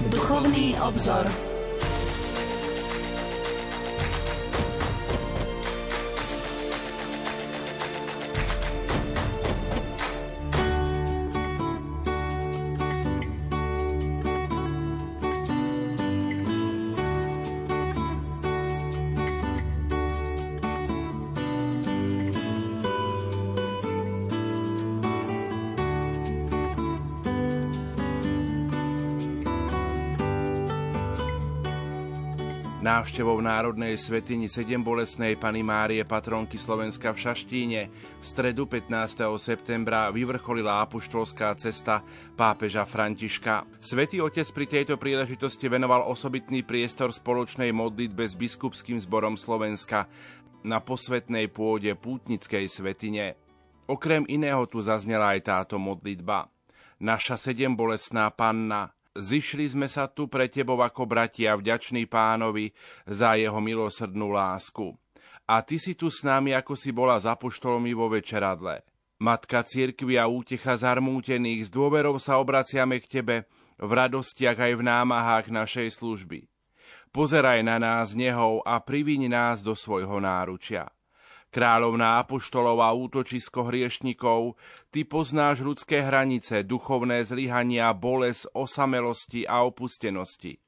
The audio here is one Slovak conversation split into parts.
Duchovný obzor. Návštevou Národnej svetini sedem bolesnej Pany Márie patronky Slovenska v Šaštíne v stredu 15. septembra vyvrcholila apoštolská cesta pápeža Františka. Svetý otec pri tejto príležitosti venoval osobitný priestor spoločnej modlitbe s biskupským zborom Slovenska na posvetnej pôde pútnickej svetine. Okrem iného tu zaznela aj táto modlitba. Naša sedem bolesná panna, Zišli sme sa tu pre tebou ako bratia vďační pánovi za jeho milosrdnú lásku. A ty si tu s nami, ako si bola za poštolmi vo večeradle. Matka cirkvi a útecha zarmútených, s dôverou sa obraciame k tebe v radostiach aj v námahách našej služby. Pozeraj na nás nehou a priviň nás do svojho náručia kráľovná apoštolov a útočisko hriešnikov, ty poznáš ľudské hranice, duchovné zlyhania, boles, osamelosti a opustenosti.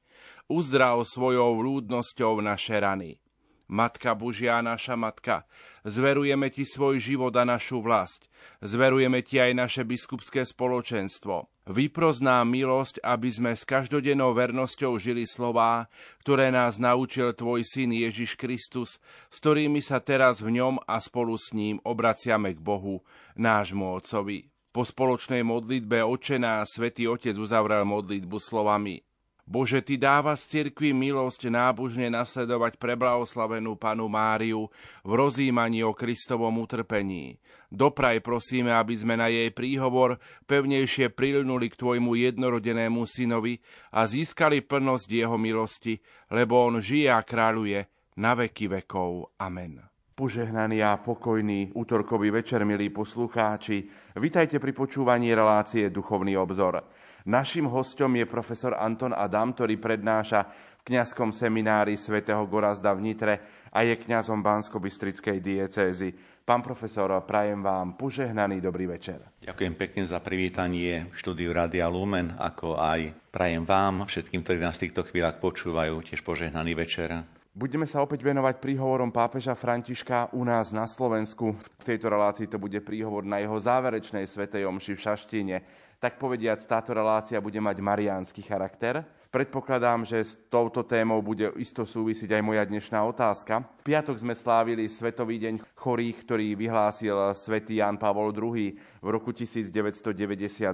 Uzdrav svojou vľúdnosťou naše rany. Matka Božia, naša Matka, zverujeme Ti svoj život a našu vlast. Zverujeme Ti aj naše biskupské spoločenstvo. Vypros milosť, aby sme s každodennou vernosťou žili slová, ktoré nás naučil Tvoj Syn Ježiš Kristus, s ktorými sa teraz v ňom a spolu s ním obraciame k Bohu, nášmu Otcovi. Po spoločnej modlitbe očená Svetý Otec uzavrel modlitbu slovami Bože, Ty dáva z cirkvi milosť nábožne nasledovať preblahoslavenú panu Máriu v rozímaní o Kristovom utrpení. Dopraj prosíme, aby sme na jej príhovor pevnejšie prilnuli k Tvojmu jednorodenému synovi a získali plnosť Jeho milosti, lebo On žije a kráľuje na veky vekov. Amen. Požehnaný a pokojný útorkový večer, milí poslucháči. Vitajte pri počúvaní relácie Duchovný obzor. Našim hostom je profesor Anton Adam, ktorý prednáša v kňazskom seminári svätého Gorazda v Nitre a je kňazom Bansko-Bystrickej diecézy. Pán profesor, prajem vám požehnaný dobrý večer. Ďakujem pekne za privítanie v štúdiu Radia Lumen, ako aj prajem vám, všetkým, ktorí nás v týchto chvíľach počúvajú, tiež požehnaný večer. Budeme sa opäť venovať príhovorom pápeža Františka u nás na Slovensku. V tejto relácii to bude príhovor na jeho záverečnej svetej omši v Šaštine tak povediac táto relácia bude mať mariánsky charakter. Predpokladám, že s touto témou bude isto súvisiť aj moja dnešná otázka. V piatok sme slávili Svetový deň chorých, ktorý vyhlásil svätý Jan Pavol II v roku 1992.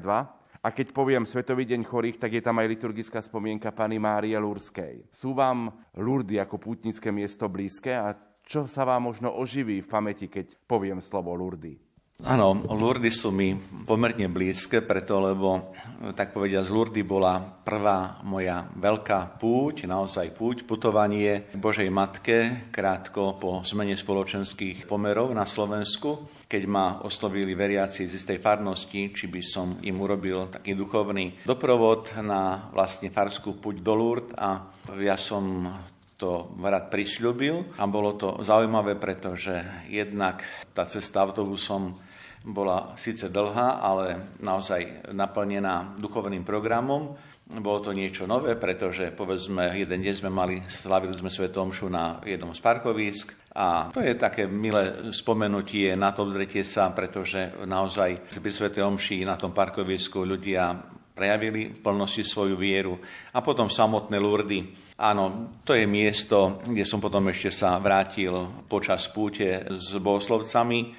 A keď poviem Svetový deň chorých, tak je tam aj liturgická spomienka pani Márie Lurskej. Sú vám Lurdy ako pútnické miesto blízke a čo sa vám možno oživí v pamäti, keď poviem slovo Lurdy? Áno, Lurdy sú mi pomerne blízke, preto lebo, tak povedia, z Lurdy bola prvá moja veľká púť, naozaj púť, putovanie Božej Matke, krátko po zmene spoločenských pomerov na Slovensku, keď ma oslovili veriaci z istej farnosti, či by som im urobil taký duchovný doprovod na vlastne farskú púť do Lourdes a ja som to rád prisľubil a bolo to zaujímavé, pretože jednak tá cesta autobusom bola síce dlhá, ale naozaj naplnená duchovným programom. Bolo to niečo nové, pretože povedzme jeden deň sme mali, slavili sme Svetomšu na jednom z parkovisk a to je také milé spomenutie na to vzretie sa, pretože naozaj pri Svetej Omši na tom parkovisku ľudia prejavili v plnosti svoju vieru a potom samotné Lurdy. Áno, to je miesto, kde som potom ešte sa vrátil počas púte s bohoslovcami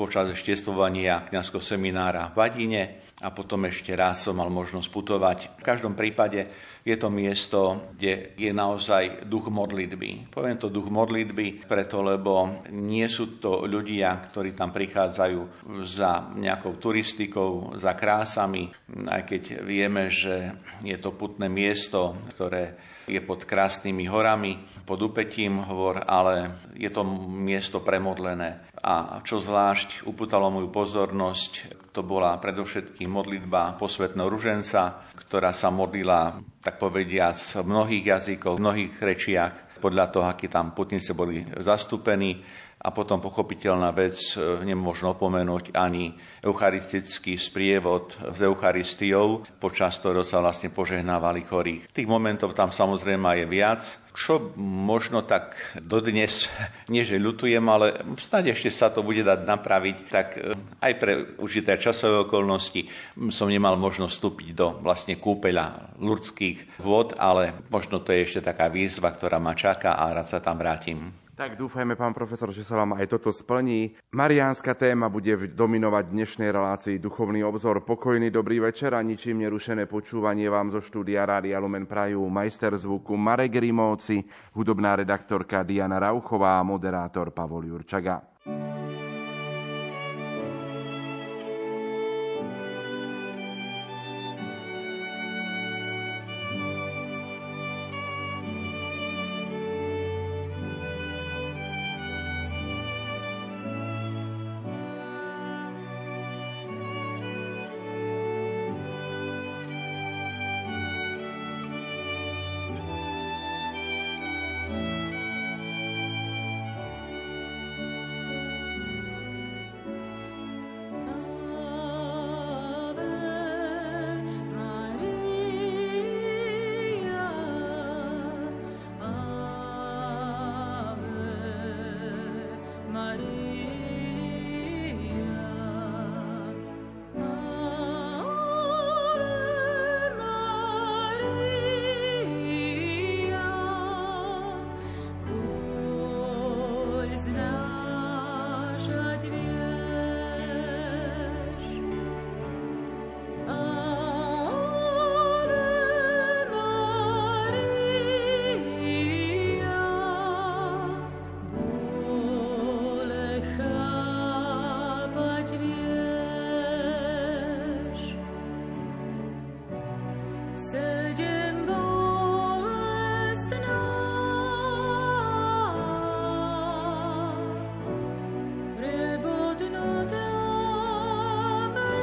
počas štiestovania kňazského seminára v Vadine a potom ešte raz som mal možnosť putovať. V každom prípade je to miesto, kde je naozaj duch modlitby. Poviem to duch modlitby, preto lebo nie sú to ľudia, ktorí tam prichádzajú za nejakou turistikou, za krásami, aj keď vieme, že je to putné miesto, ktoré je pod krásnymi horami, pod upetím hor, ale je to miesto premodlené. a čo zvlášť upútalo moju pozornosť, to bola predovšetkým modlitba posvetného ruženca, ktorá sa modlila, tak povediac, v mnohých jazykoch, v mnohých rečiach, podľa toho, akí tam putnice boli zastúpení. A potom pochopiteľná vec, e, nemôžno opomenúť ani eucharistický sprievod s Eucharistiou, počas ktorého sa vlastne požehnávali chorých. Tých momentov tam samozrejme je viac, čo možno tak dodnes, nie že ľutujem, ale snad ešte sa to bude dať napraviť, tak e, aj pre určité časové okolnosti som nemal možnosť vstúpiť do vlastne kúpeľa ľudských vod, ale možno to je ešte taká výzva, ktorá ma čaká a rád sa tam vrátim. Tak dúfajme, pán profesor, že sa vám aj toto splní. Mariánska téma bude dominovať dnešnej relácii Duchovný obzor. Pokojný dobrý večer a ničím nerušené počúvanie vám zo štúdia Rádia Lumen Prajú majster zvuku Marek Rimovci, hudobná redaktorka Diana Rauchová a moderátor Pavol Jurčaga.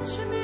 touch me.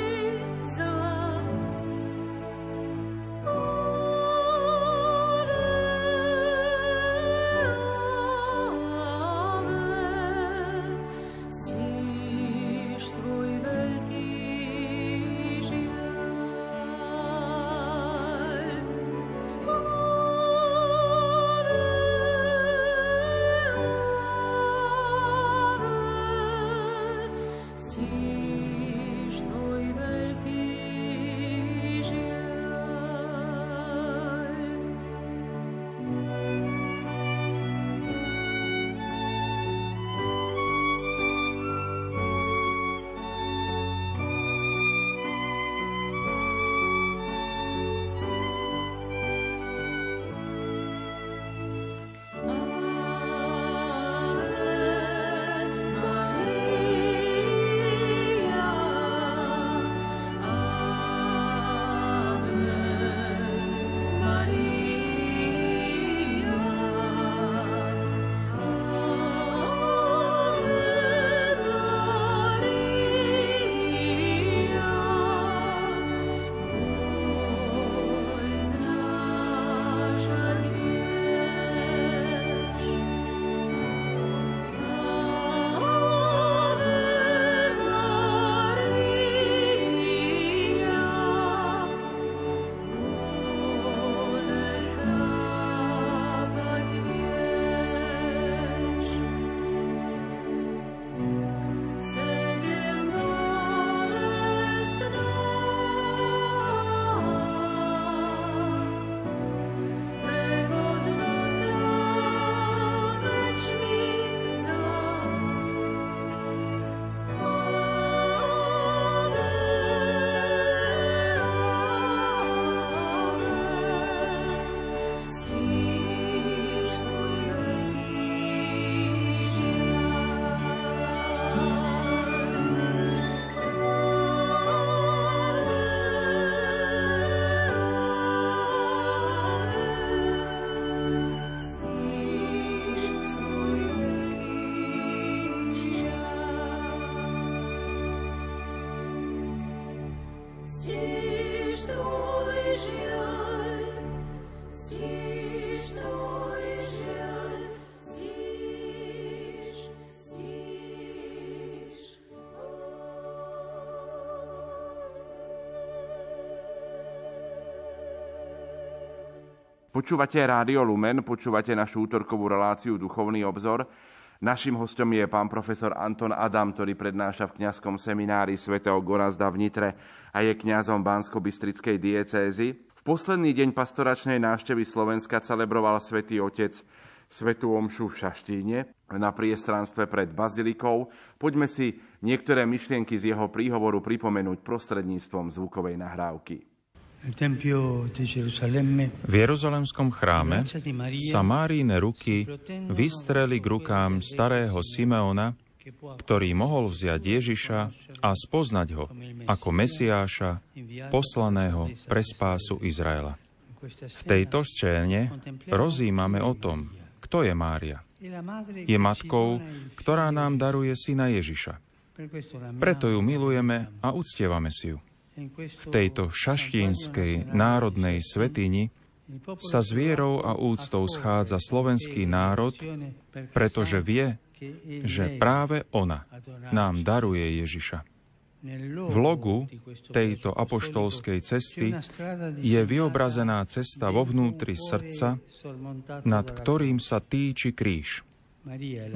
Počúvate Rádio Lumen, počúvate našu útorkovú reláciu Duchovný obzor. Našim hostom je pán profesor Anton Adam, ktorý prednáša v kňazskom seminári svätého Gorazda v Nitre a je kňazom Bansko-Bystrickej diecézy. V posledný deň pastoračnej návštevy Slovenska celebroval svätý Otec Svetú Omšu v Šaštíne na priestranstve pred Bazilikou. Poďme si niektoré myšlienky z jeho príhovoru pripomenúť prostredníctvom zvukovej nahrávky. V Jeruzalemskom chráme sa Márine ruky vystreli k rukám starého Simeona, ktorý mohol vziať Ježiša a spoznať ho ako Mesiáša, poslaného pre spásu Izraela. V tejto scéne rozímame o tom, kto je Mária. Je matkou, ktorá nám daruje syna Ježiša. Preto ju milujeme a uctievame si ju. V tejto šaštínskej národnej svetini sa s vierou a úctou schádza slovenský národ, pretože vie, že práve ona nám daruje Ježiša. V logu tejto apoštolskej cesty je vyobrazená cesta vo vnútri srdca, nad ktorým sa týči kríž.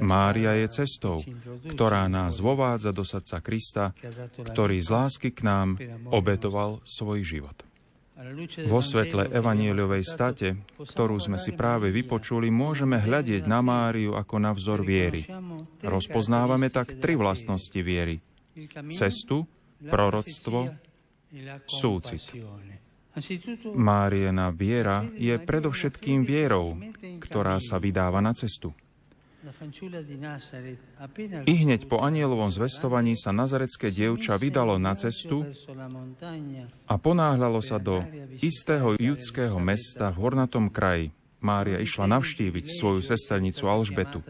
Mária je cestou, ktorá nás vovádza do srdca Krista, ktorý z lásky k nám obetoval svoj život. Vo svetle evanieliovej state, ktorú sme si práve vypočuli, môžeme hľadieť na Máriu ako na vzor viery. Rozpoznávame tak tri vlastnosti viery. Cestu, proroctvo, súcit. Máriena viera je predovšetkým vierou, ktorá sa vydáva na cestu. I hneď po anielovom zvestovaní sa nazarecké dievča vydalo na cestu a ponáhľalo sa do istého judského mesta v hornatom kraji. Mária išla navštíviť svoju sesternicu Alžbetu.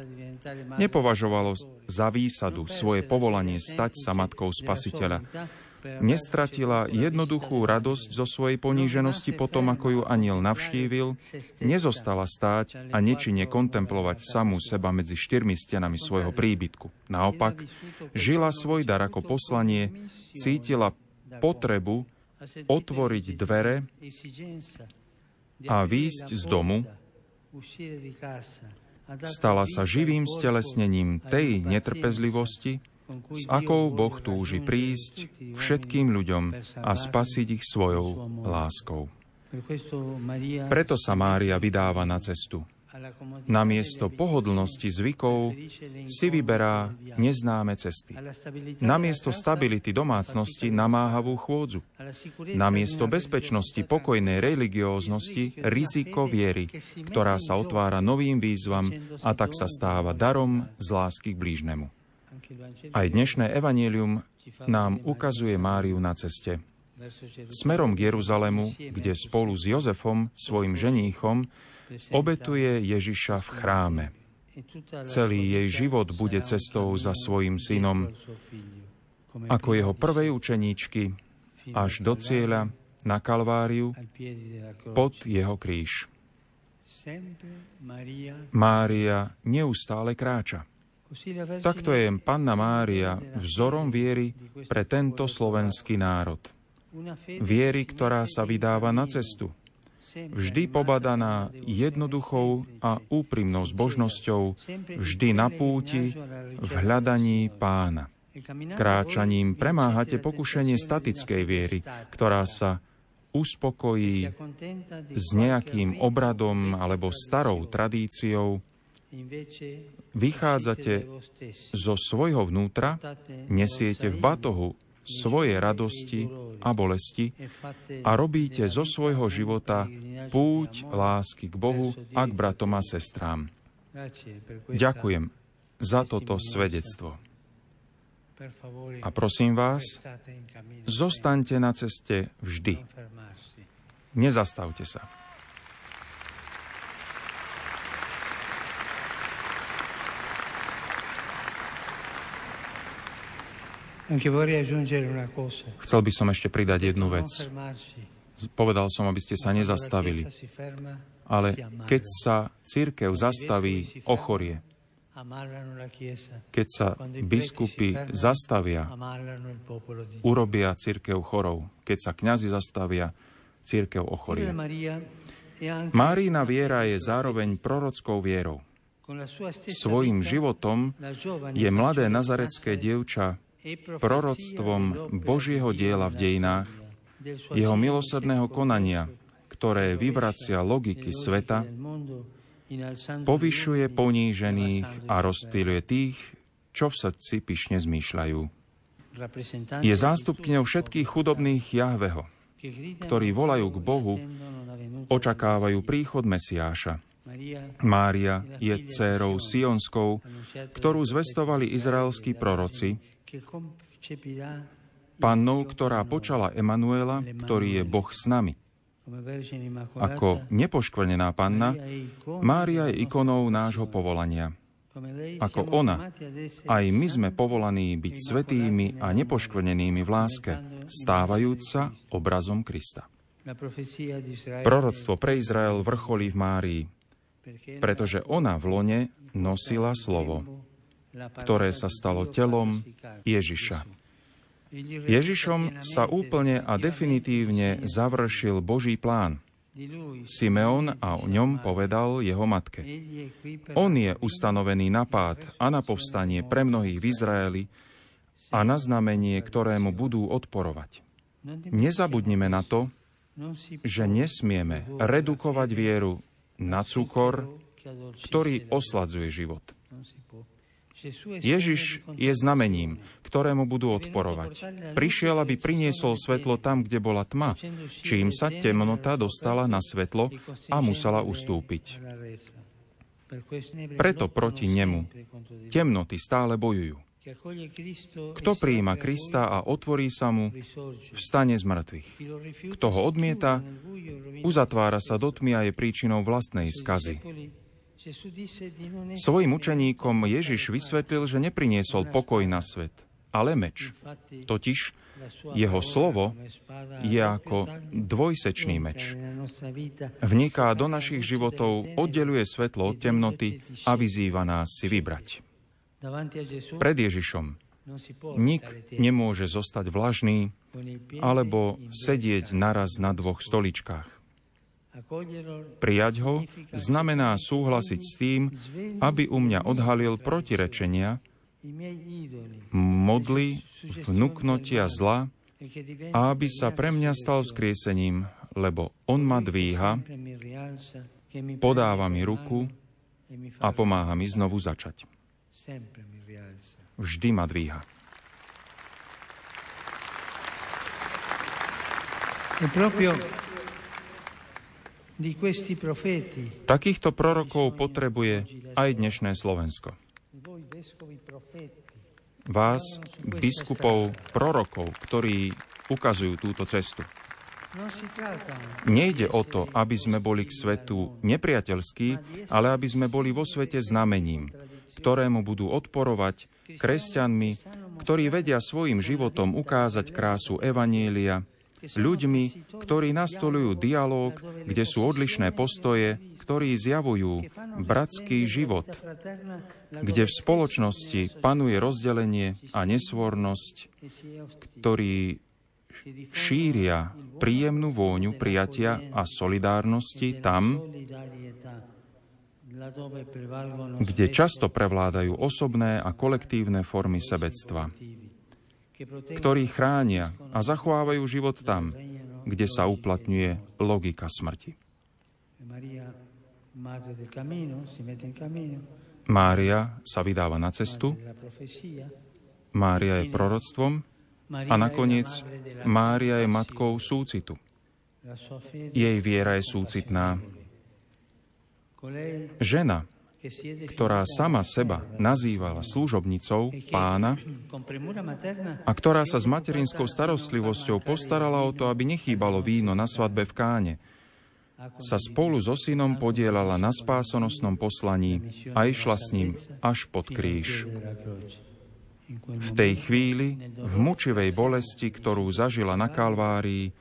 Nepovažovalo za výsadu svoje povolanie stať sa matkou spasiteľa, nestratila jednoduchú radosť zo svojej poníženosti potom, ako ju aniel navštívil, nezostala stáť a nečine kontemplovať samú seba medzi štyrmi stenami svojho príbytku. Naopak, žila svoj dar ako poslanie, cítila potrebu otvoriť dvere a výjsť z domu, stala sa živým stelesnením tej netrpezlivosti, s akou Boh túži prísť všetkým ľuďom a spasiť ich svojou láskou. Preto sa Mária vydáva na cestu. Namiesto pohodlnosti zvykov si vyberá neznáme cesty. Namiesto stability domácnosti namáhavú chôdzu. Namiesto bezpečnosti pokojnej religióznosti riziko viery, ktorá sa otvára novým výzvam a tak sa stáva darom z lásky k blížnemu. Aj dnešné evanílium nám ukazuje Máriu na ceste. Smerom k Jeruzalemu, kde spolu s Jozefom, svojim ženíchom, obetuje Ježiša v chráme. Celý jej život bude cestou za svojim synom, ako jeho prvej učeníčky, až do cieľa na Kalváriu pod jeho kríž. Mária neustále kráča. Takto je Panna Mária vzorom viery pre tento slovenský národ. Viery, ktorá sa vydáva na cestu. Vždy pobadaná jednoduchou a úprimnou zbožnosťou, vždy na púti, v hľadaní pána. Kráčaním premáhate pokušenie statickej viery, ktorá sa uspokojí s nejakým obradom alebo starou tradíciou, vychádzate zo svojho vnútra, nesiete v batohu svoje radosti a bolesti a robíte zo svojho života púť lásky k Bohu a k bratom a sestrám. Ďakujem za toto svedectvo. A prosím vás, zostaňte na ceste vždy. Nezastavte sa. Chcel by som ešte pridať jednu vec. Povedal som, aby ste sa nezastavili. Ale keď sa církev zastaví, ochorie. Keď sa biskupy zastavia, urobia církev chorou. Keď sa kňazi zastavia, církev ochorie. Márína viera je zároveň prorockou vierou. Svojím životom je mladé nazarecké dievča proroctvom Božieho diela v dejinách, jeho milosrdného konania, ktoré vyvracia logiky sveta, povyšuje ponížených a rozptýluje tých, čo v srdci pyšne zmýšľajú. Je zástupkňou všetkých chudobných Jahveho, ktorí volajú k Bohu, očakávajú príchod Mesiáša. Mária je dcérou Sionskou, ktorú zvestovali izraelskí proroci, pannou, ktorá počala Emanuela, ktorý je Boh s nami. Ako nepoškvrnená panna, Mária je ikonou nášho povolania. Ako ona, aj my sme povolaní byť svetými a nepoškvrnenými v láske, stávajúc sa obrazom Krista. Proroctvo pre Izrael vrcholí v Márii, pretože ona v lone nosila slovo, ktoré sa stalo telom Ježiša. Ježišom sa úplne a definitívne završil Boží plán. Simeon a o ňom povedal jeho matke. On je ustanovený na pád a na povstanie pre mnohých v Izraeli a na znamenie, ktorému budú odporovať. Nezabudnime na to, že nesmieme redukovať vieru na cukor, ktorý osladzuje život. Ježiš je znamením, ktorému budú odporovať. Prišiel, aby priniesol svetlo tam, kde bola tma, čím sa temnota dostala na svetlo a musela ustúpiť. Preto proti nemu temnoty stále bojujú. Kto prijíma Krista a otvorí sa mu, vstane z mŕtvych. Kto ho odmieta, uzatvára sa do tmy a je príčinou vlastnej skazy. Svojim učeníkom Ježiš vysvetlil, že nepriniesol pokoj na svet, ale meč. Totiž jeho slovo je ako dvojsečný meč. Vniká do našich životov, oddeluje svetlo od temnoty a vyzýva nás si vybrať. Pred Ježišom nik nemôže zostať vlažný alebo sedieť naraz na dvoch stoličkách. Prijať ho znamená súhlasiť s tým, aby u mňa odhalil protirečenia, modly, vnúknotia zla a aby sa pre mňa stal vzkriesením, lebo on ma dvíha, podáva mi ruku a pomáha mi znovu začať. Vždy ma dvíha. E proprio Takýchto prorokov potrebuje aj dnešné Slovensko. Vás, biskupov, prorokov, ktorí ukazujú túto cestu. Nejde o to, aby sme boli k svetu nepriateľskí, ale aby sme boli vo svete znamením, ktorému budú odporovať kresťanmi, ktorí vedia svojim životom ukázať krásu Evanielia, ľuďmi, ktorí nastolujú dialog, kde sú odlišné postoje, ktorí zjavujú bratský život, kde v spoločnosti panuje rozdelenie a nesvornosť, ktorí šíria príjemnú vôňu prijatia a solidárnosti tam, kde často prevládajú osobné a kolektívne formy sebectva ktorí chránia a zachovávajú život tam, kde sa uplatňuje logika smrti. Mária sa vydáva na cestu, Mária je proroctvom a nakoniec Mária je matkou súcitu. Jej viera je súcitná. Žena, ktorá sama seba nazývala služobnicou pána a ktorá sa s materinskou starostlivosťou postarala o to, aby nechýbalo víno na svadbe v Káne, sa spolu so synom podielala na spásonosnom poslaní a išla s ním až pod kríž. V tej chvíli, v mučivej bolesti, ktorú zažila na Kalvárii,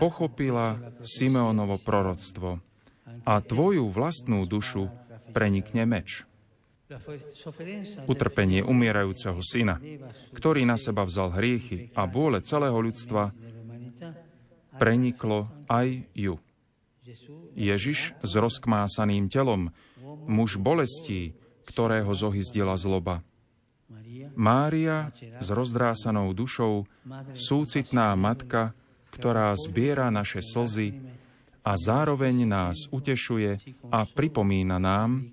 pochopila Simeonovo proroctvo a tvoju vlastnú dušu prenikne meč. Utrpenie umierajúceho syna, ktorý na seba vzal hriechy a bôle celého ľudstva, preniklo aj ju. Ježiš s rozkmásaným telom, muž bolestí, ktorého zohyzdila zloba. Mária s rozdrásanou dušou, súcitná matka, ktorá zbiera naše slzy a zároveň nás utešuje a pripomína nám,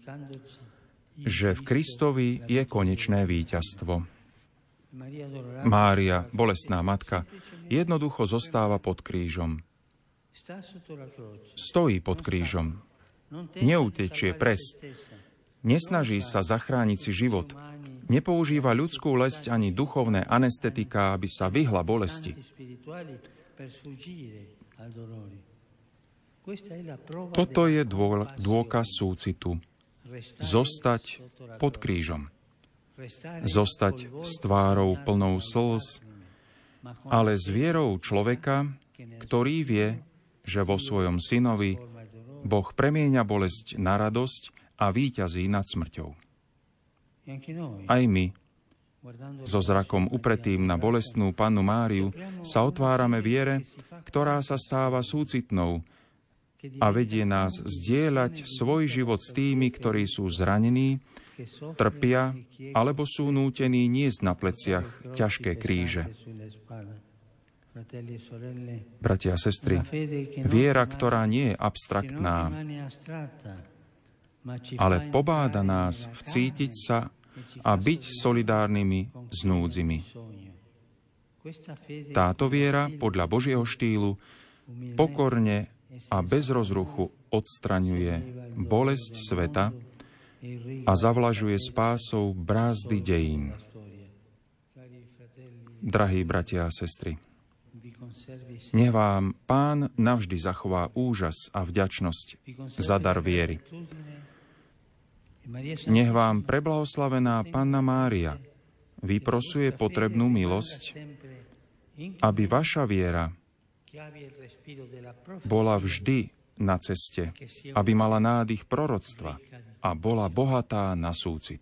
že v Kristovi je konečné víťazstvo. Mária, bolestná matka, jednoducho zostáva pod krížom. Stojí pod krížom. Neutečie pres. Nesnaží sa zachrániť si život. Nepoužíva ľudskú lesť ani duchovné anestetika, aby sa vyhla bolesti. Toto je dôkaz súcitu. Zostať pod krížom. Zostať s tvárou plnou slz, ale s vierou človeka, ktorý vie, že vo svojom synovi Boh premieňa bolesť na radosť a víťazí nad smrťou. Aj my, so zrakom upretým na bolestnú pannu Máriu, sa otvárame viere, ktorá sa stáva súcitnou a vedie nás zdieľať svoj život s tými, ktorí sú zranení, trpia alebo sú nútení niesť na pleciach ťažké kríže. Bratia a sestry, viera, ktorá nie je abstraktná, ale pobáda nás vcítiť sa a byť solidárnymi s núdzimi. Táto viera podľa Božieho štýlu pokorne a bez rozruchu odstraňuje bolesť sveta a zavlažuje spásou brázdy dejín. Drahí bratia a sestry, nech vám Pán navždy zachová úžas a vďačnosť za dar viery. Nech vám preblahoslavená Panna Mária vyprosuje potrebnú milosť, aby vaša viera bola vždy na ceste, aby mala nádych proroctva a bola bohatá na súcit.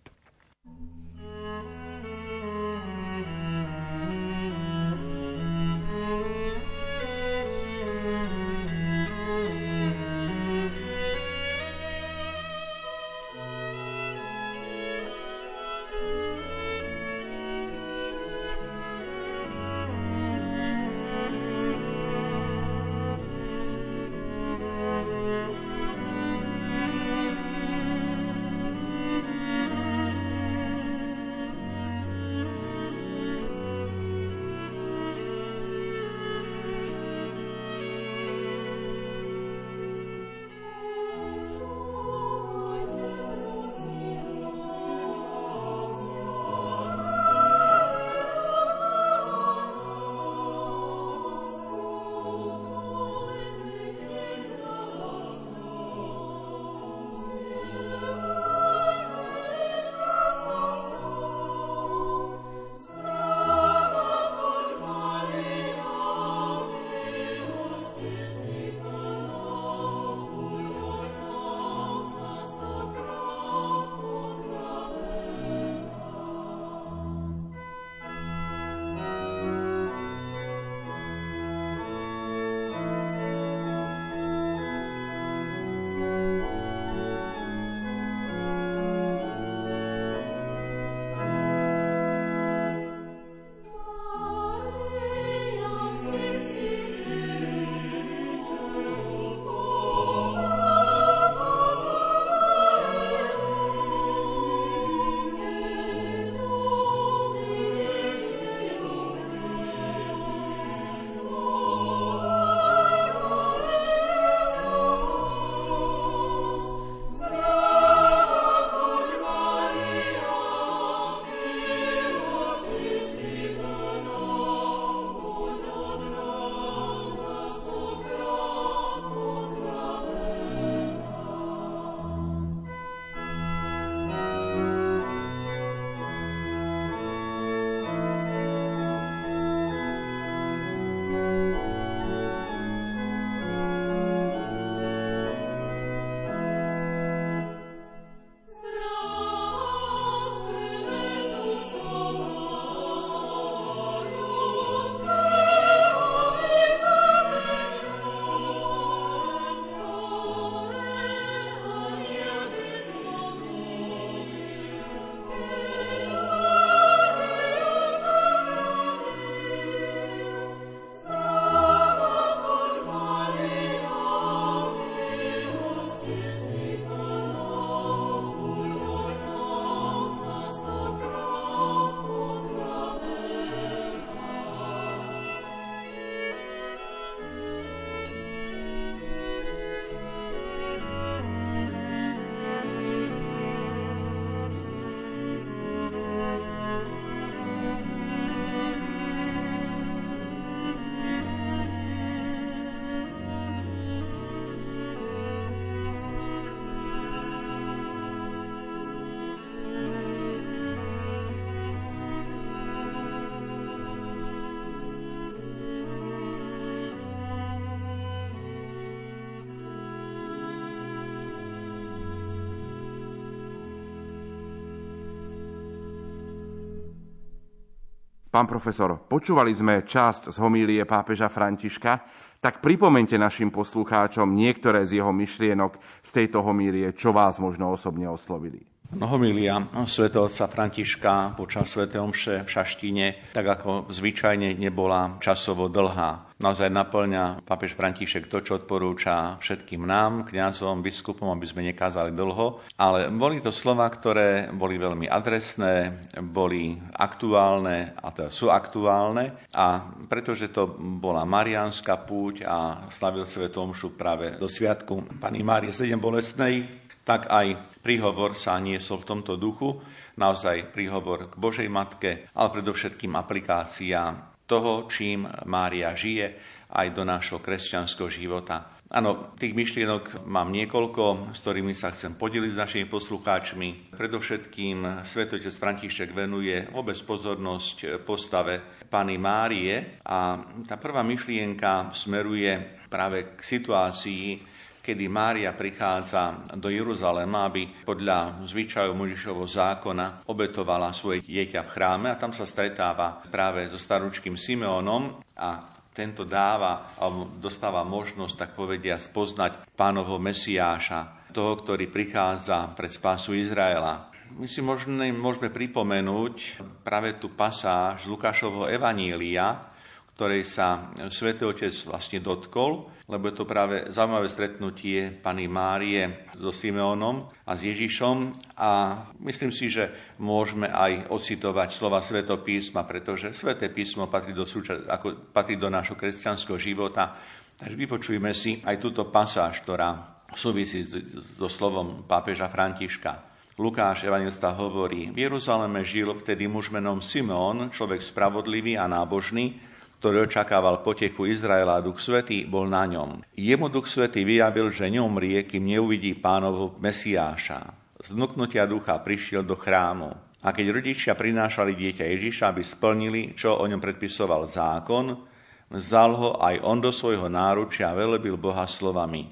Pán profesor, počúvali sme časť z homílie pápeža Františka, tak pripomente našim poslucháčom niektoré z jeho myšlienok z tejto homílie, čo vás možno osobne oslovili. No, homilia svätého otca Františka počas svätého omše v Šaštine, tak ako zvyčajne nebola časovo dlhá. Naozaj naplňa pápež František to, čo odporúča všetkým nám, kňazom, biskupom, aby sme nekázali dlho. Ale boli to slova, ktoré boli veľmi adresné, boli aktuálne, a teda sú aktuálne. A pretože to bola Mariánska púť a slavil svetom omšu práve do sviatku Pani Márie 7 bolestnej, tak aj príhovor sa niesol v tomto duchu, naozaj príhovor k Božej Matke, ale predovšetkým aplikácia toho, čím Mária žije aj do nášho kresťanského života. Áno, tých myšlienok mám niekoľko, s ktorými sa chcem podeliť s našimi poslucháčmi. Predovšetkým svetotec František venuje vôbec pozornosť postave Pany Márie a tá prvá myšlienka smeruje práve k situácii, kedy Mária prichádza do Jeruzalema, aby podľa zvyčajov Možišovho zákona obetovala svoje dieťa v chráme a tam sa stretáva práve so starúčkým Simeonom a tento dáva, dostáva možnosť, tak povedia, spoznať pánovho Mesiáša, toho, ktorý prichádza pred spásu Izraela. My si možno, môžeme pripomenúť práve tú pasáž z Lukášovho Evanília, ktorej sa svätý Otec vlastne dotkol, lebo je to práve zaujímavé stretnutie pani Márie so Simeónom a s Ježišom a myslím si, že môžeme aj ocitovať slova Svetopísma, pretože Sveté písmo patrí do, súča- ako patrí do nášho kresťanského života. Takže vypočujme si aj túto pasáž, ktorá súvisí so slovom pápeža Františka. Lukáš evangelista hovorí, v Jeruzaleme žil vtedy muž menom Simeon, človek spravodlivý a nábožný, ktorý očakával potechu Izraela a Duch Svetý, bol na ňom. Jemu Duch Svetý vyjavil, že neumrie, kým neuvidí pánovho Mesiáša. Z vnúknutia ducha prišiel do chrámu. A keď rodičia prinášali dieťa Ježiša, aby splnili, čo o ňom predpisoval zákon, vzal ho aj on do svojho náručia a velebil Boha slovami.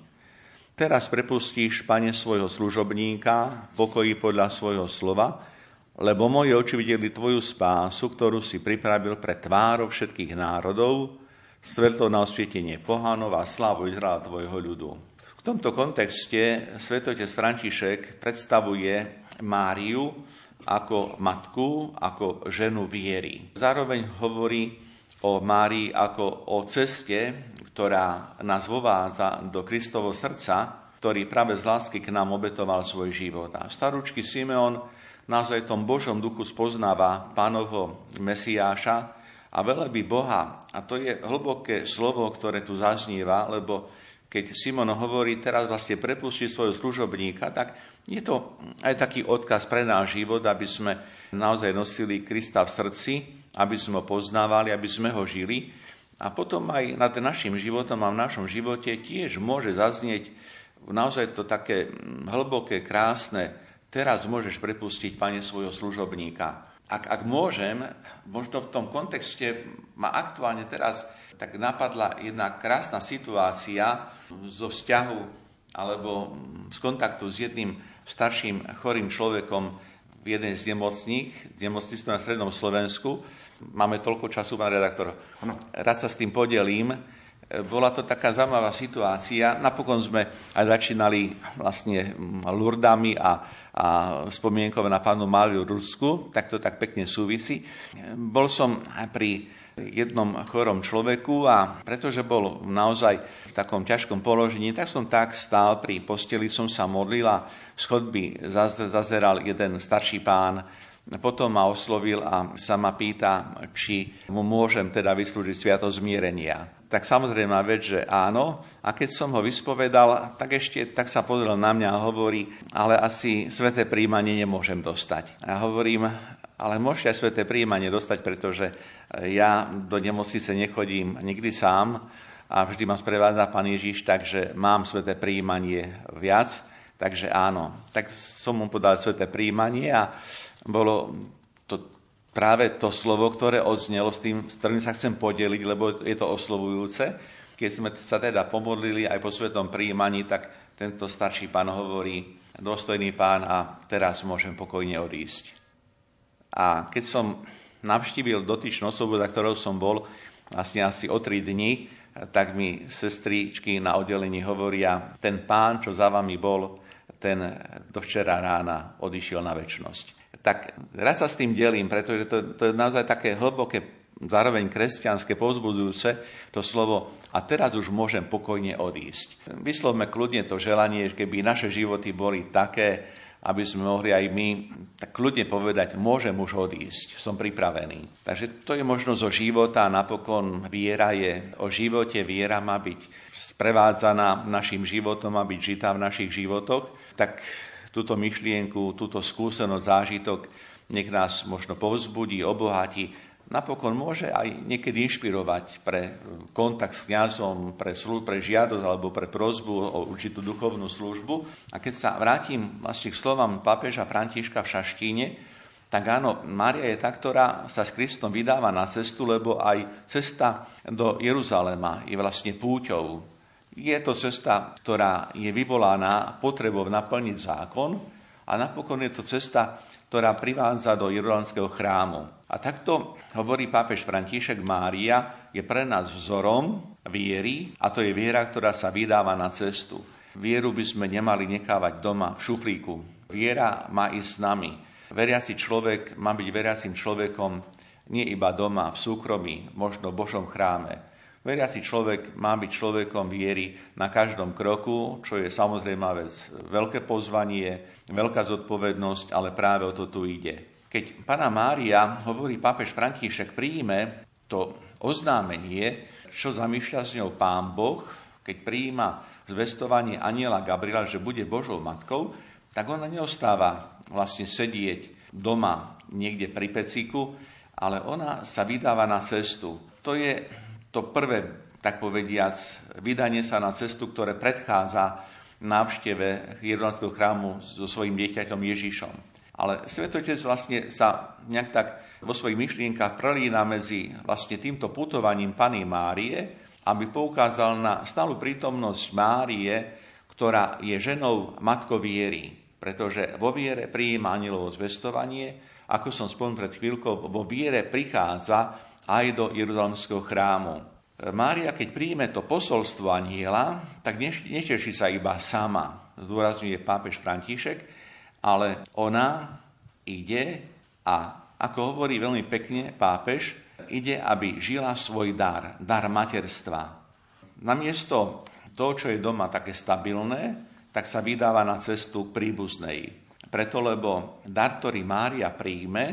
Teraz prepustíš, pane, svojho služobníka, pokojí podľa svojho slova, lebo moje oči videli tvoju spásu, ktorú si pripravil pre tvárov všetkých národov, svetlo na osvietenie pohanov a slavu Izraela tvojho ľudu. V tomto kontexte svetotec František predstavuje Máriu ako matku, ako ženu viery. Zároveň hovorí o Márii ako o ceste, ktorá nás vovádza do Kristovo srdca, ktorý práve z lásky k nám obetoval svoj život. A starúčky Simeon naozaj tom Božom duchu spoznáva pánovho Mesiáša a velebí Boha. A to je hlboké slovo, ktoré tu zazníva, lebo keď Simon hovorí, teraz vlastne prepustí svojho služobníka, tak je to aj taký odkaz pre náš život, aby sme naozaj nosili Krista v srdci, aby sme ho poznávali, aby sme ho žili. A potom aj nad našim životom a v našom živote tiež môže zaznieť naozaj to také hlboké, krásne teraz môžeš prepustiť, pane, svojho služobníka. Ak, ak môžem, možno v tom kontexte ma aktuálne teraz tak napadla jedna krásna situácia zo vzťahu alebo z kontaktu s jedným starším chorým človekom v jeden z nemocník, nemocníctvo na Strednom Slovensku. Máme toľko času, pán redaktor. Rád sa s tým podelím. Bola to taká zaujímavá situácia. Napokon sme aj začínali vlastne Lurdami a, a spomienkov na pánu Máriu Rusku, tak to tak pekne súvisí. Bol som pri jednom chorom človeku a pretože bol naozaj v takom ťažkom položení, tak som tak stál pri posteli, som sa modlil a z chodby zazeral jeden starší pán, potom ma oslovil a sa ma pýta, či mu môžem teda vyslúžiť sviato zmierenia tak samozrejme vec, že áno. A keď som ho vyspovedal, tak ešte tak sa pozrel na mňa a hovorí, ale asi sveté príjmanie nemôžem dostať. A ja hovorím, ale môžete aj sveté príjmanie dostať, pretože ja do nemocnice nechodím nikdy sám a vždy ma sprevádza Pán Ježiš, takže mám sveté príjmanie viac. Takže áno, tak som mu podal sveté príjmanie a bolo to práve to slovo, ktoré odznelo, s tým, s ktorým sa chcem podeliť, lebo je to oslovujúce. Keď sme sa teda pomodlili aj po svetom príjmaní, tak tento starší pán hovorí, dôstojný pán, a teraz môžem pokojne odísť. A keď som navštívil dotyčnú osobu, za ktorou som bol vlastne asi o tri dni, tak mi sestričky na oddelení hovoria, ten pán, čo za vami bol, ten do včera rána odišiel na väčnosť. Tak rád sa s tým delím, pretože to, to je naozaj také hlboké, zároveň kresťanské, povzbudujúce to slovo a teraz už môžem pokojne odísť. Vyslovme kľudne to želanie, keby naše životy boli také, aby sme mohli aj my tak kľudne povedať, môžem už odísť, som pripravený. Takže to je možnosť o života a napokon viera je o živote, viera má byť sprevádzaná našim životom, má byť žitá v našich životoch. Tak túto myšlienku, túto skúsenosť, zážitok nech nás možno povzbudí, obohatí napokon môže aj niekedy inšpirovať pre kontakt s kňazom, pre, slu, pre žiadosť alebo pre prozbu o určitú duchovnú službu. A keď sa vrátim vlastne k slovám pápeža Františka v Šaštíne, tak áno, Mária je tá, ktorá sa s Kristom vydáva na cestu, lebo aj cesta do Jeruzalema je vlastne púťou. Je to cesta, ktorá je vyvolaná potrebou naplniť zákon a napokon je to cesta, ktorá privádza do Jeruzalemského chrámu. A takto hovorí pápež František Mária, je pre nás vzorom viery a to je viera, ktorá sa vydáva na cestu. Vieru by sme nemali nekávať doma v šuflíku. Viera má ísť s nami. Veriaci človek má byť veriacim človekom nie iba doma, v súkromí, možno v Božom chráme. Veriaci človek má byť človekom viery na každom kroku, čo je samozrejme vec veľké pozvanie, veľká zodpovednosť, ale práve o to tu ide. Keď pána Mária, hovorí pápež František, príjme to oznámenie, čo zamýšľa s ňou pán Boh, keď príjima zvestovanie aniela Gabriela, že bude Božou matkou, tak ona neostáva vlastne sedieť doma niekde pri peciku, ale ona sa vydáva na cestu. To je to prvé, tak povediac, vydanie sa na cestu, ktoré predchádza návšteve Jeruzalemského chrámu so svojím dieťaťom Ježišom. Ale Svetotec vlastne sa nejak tak vo svojich myšlienkach prelína medzi vlastne týmto putovaním Pany Márie, aby poukázal na stálu prítomnosť Márie, ktorá je ženou matkou viery, pretože vo viere prijíma anilovo zvestovanie, ako som spomenul pred chvíľkou, vo viere prichádza aj do Jeruzalemského chrámu. Mária, keď príjme to posolstvo aniela, tak neteší sa iba sama, zdôrazňuje pápež František, ale ona ide a, ako hovorí veľmi pekne pápež, ide, aby žila svoj dar, dar materstva. Namiesto toho, čo je doma také stabilné, tak sa vydáva na cestu príbuznej. Preto, lebo dar, ktorý Mária príjme,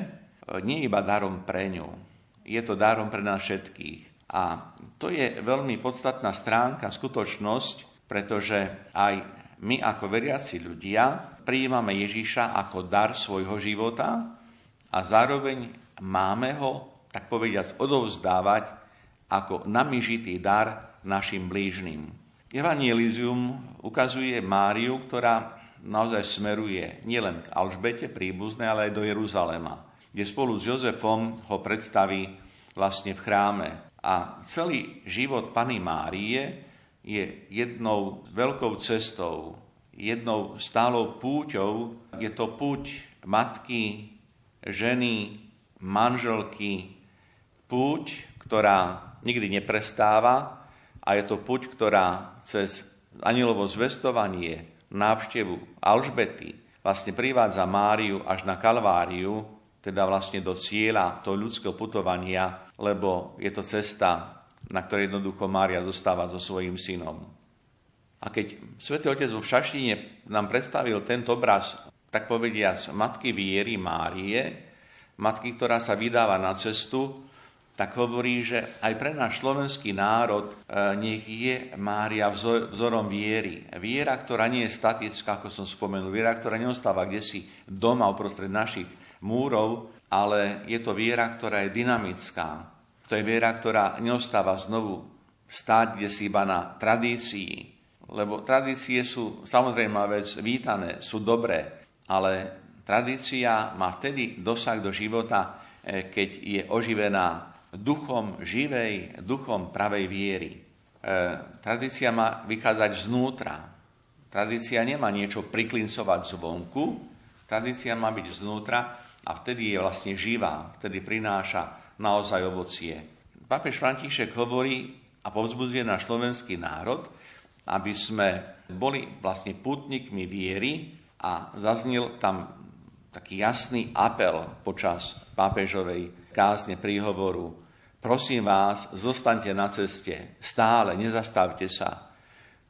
nie je iba darom pre ňu. Je to darom pre nás všetkých. A to je veľmi podstatná stránka, skutočnosť, pretože aj my ako veriaci ľudia prijímame Ježiša ako dar svojho života a zároveň máme ho, tak povediac, odovzdávať ako namižitý dar našim blížnym. Evangelizium ukazuje Máriu, ktorá naozaj smeruje nielen k Alžbete príbuznej, ale aj do Jeruzalema, kde spolu s Jozefom ho predstaví vlastne v chráme. A celý život Pany Márie je jednou veľkou cestou, jednou stálou púťou. Je to púť matky, ženy, manželky, púť, ktorá nikdy neprestáva a je to púť, ktorá cez anilovo zvestovanie, návštevu Alžbety vlastne privádza Máriu až na Kalváriu, teda vlastne do cieľa toho ľudského putovania, lebo je to cesta, na ktorej jednoducho Mária zostáva so svojím synom. A keď svätý Otec v Šaštine nám predstavil tento obraz, tak povediac, matky viery Márie, matky, ktorá sa vydáva na cestu, tak hovorí, že aj pre náš slovenský národ e, nech je Mária vzorom viery. Viera, ktorá nie je statická, ako som spomenul, viera, ktorá neostáva kde si doma uprostred našich múrov, ale je to viera, ktorá je dynamická. To je viera, ktorá neostáva znovu stáť kde si iba na tradícii, lebo tradície sú samozrejme vec vítané, sú dobré, ale tradícia má vtedy dosah do života, e, keď je oživená duchom živej, duchom pravej viery. E, tradícia má vychádzať znútra. Tradícia nemá niečo priklincovať zvonku, tradícia má byť znútra a vtedy je vlastne živá, vtedy prináša naozaj ovocie. Pápež František hovorí a povzbudzuje na slovenský národ, aby sme boli vlastne putníkmi viery a zaznil tam taký jasný apel počas pápežovej kázne príhovoru. Prosím vás, zostaňte na ceste, stále, nezastavte sa.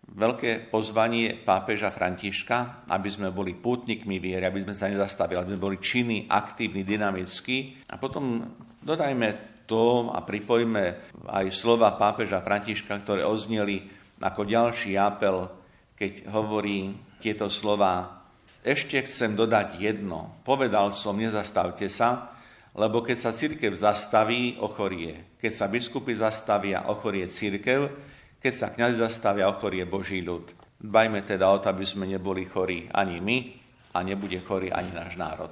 Veľké pozvanie pápeža Františka, aby sme boli pútnikmi viery, aby sme sa nezastavili, aby sme boli činní, aktívni, dynamickí. A potom dodajme to a pripojme aj slova pápeža Františka, ktoré ozneli ako ďalší apel, keď hovorí tieto slova. Ešte chcem dodať jedno. Povedal som, nezastavte sa, lebo keď sa církev zastaví, ochorie. Keď sa biskupy zastavia, ochorie církev. Keď sa kňaz zastavia, ochorie Boží ľud. Dbajme teda o to, aby sme neboli chorí ani my a nebude chorý ani náš národ.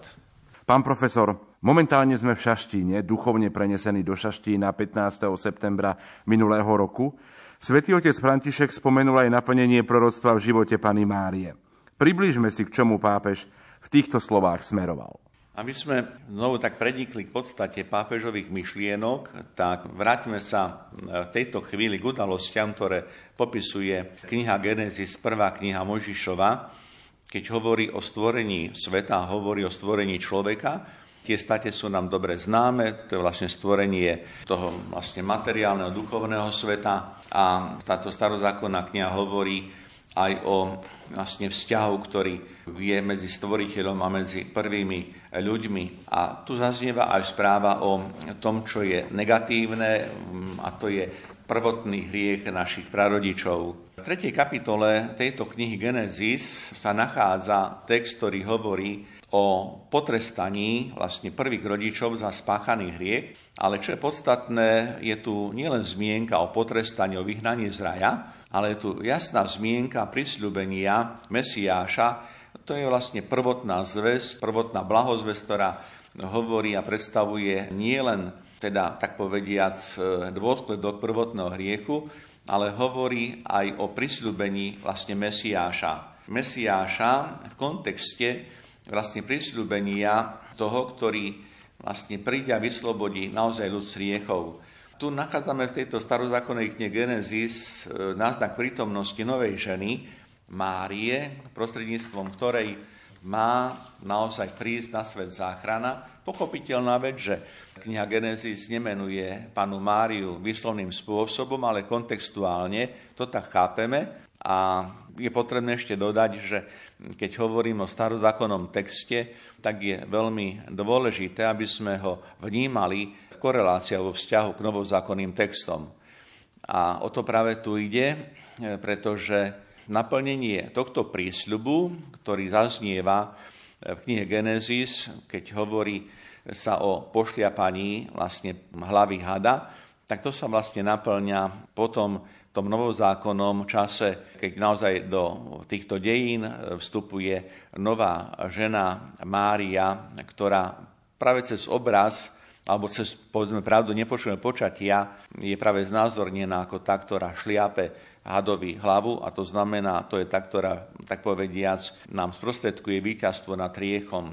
Pán profesor, momentálne sme v Šaštíne, duchovne prenesení do Šaštína 15. septembra minulého roku. Svetý otec František spomenul aj naplnenie proroctva v živote Pany Márie. Približme si, k čomu pápež v týchto slovách smeroval. Aby sme znovu tak prednikli k podstate pápežových myšlienok, tak vráťme sa v tejto chvíli k udalostiam, ktoré popisuje kniha Genesis, prvá kniha Možišova, keď hovorí o stvorení sveta, hovorí o stvorení človeka. Tie state sú nám dobre známe, to je vlastne stvorenie toho vlastne materiálneho, duchovného sveta a táto starozákonná kniha hovorí aj o vlastne vzťahu, ktorý je medzi stvoriteľom a medzi prvými ľuďmi. A tu zaznieva aj správa o tom, čo je negatívne, a to je prvotný hriech našich prarodičov. V tretej kapitole tejto knihy Genesis sa nachádza text, ktorý hovorí o potrestaní vlastne prvých rodičov za spáchaný hriech, ale čo je podstatné, je tu nielen zmienka o potrestaní, o vyhnaní z raja, ale je tu jasná zmienka prisľúbenia Mesiáša, to je vlastne prvotná zväz, prvotná blahozväz, ktorá hovorí a predstavuje nielen teda, tak povediac, dôsledok prvotného hriechu, ale hovorí aj o prisľúbení vlastne Mesiáša. Mesiáša v kontexte vlastne prisľúbenia toho, ktorý vlastne príde a vyslobodí naozaj ľud z hriechov. Tu nachádzame v tejto starozákonnej knihe Genesis e, náznak prítomnosti novej ženy, Márie, prostredníctvom ktorej má naozaj prísť na svet záchrana. Pochopiteľná vec, že kniha Genesis nemenuje panu Máriu vyslovným spôsobom, ale kontextuálne, to tak chápeme. A je potrebné ešte dodať, že keď hovorím o starozákonnom texte, tak je veľmi dôležité, aby sme ho vnímali korelácia vo vzťahu k novozákonným textom. A o to práve tu ide, pretože naplnenie tohto prísľubu, ktorý zaznieva v knihe Genesis, keď hovorí sa o pošliapaní vlastne hlavy hada, tak to sa vlastne naplňa potom v tom novozákonnom čase, keď naozaj do týchto dejín vstupuje nová žena Mária, ktorá práve cez obraz alebo cez, povedzme pravdu, nepočujeme počatia, je práve znázornená ako tá, ktorá šliape hadovi hlavu a to znamená, to je tá, ktorá, tak povediac, nám sprostredkuje víťazstvo nad riechom.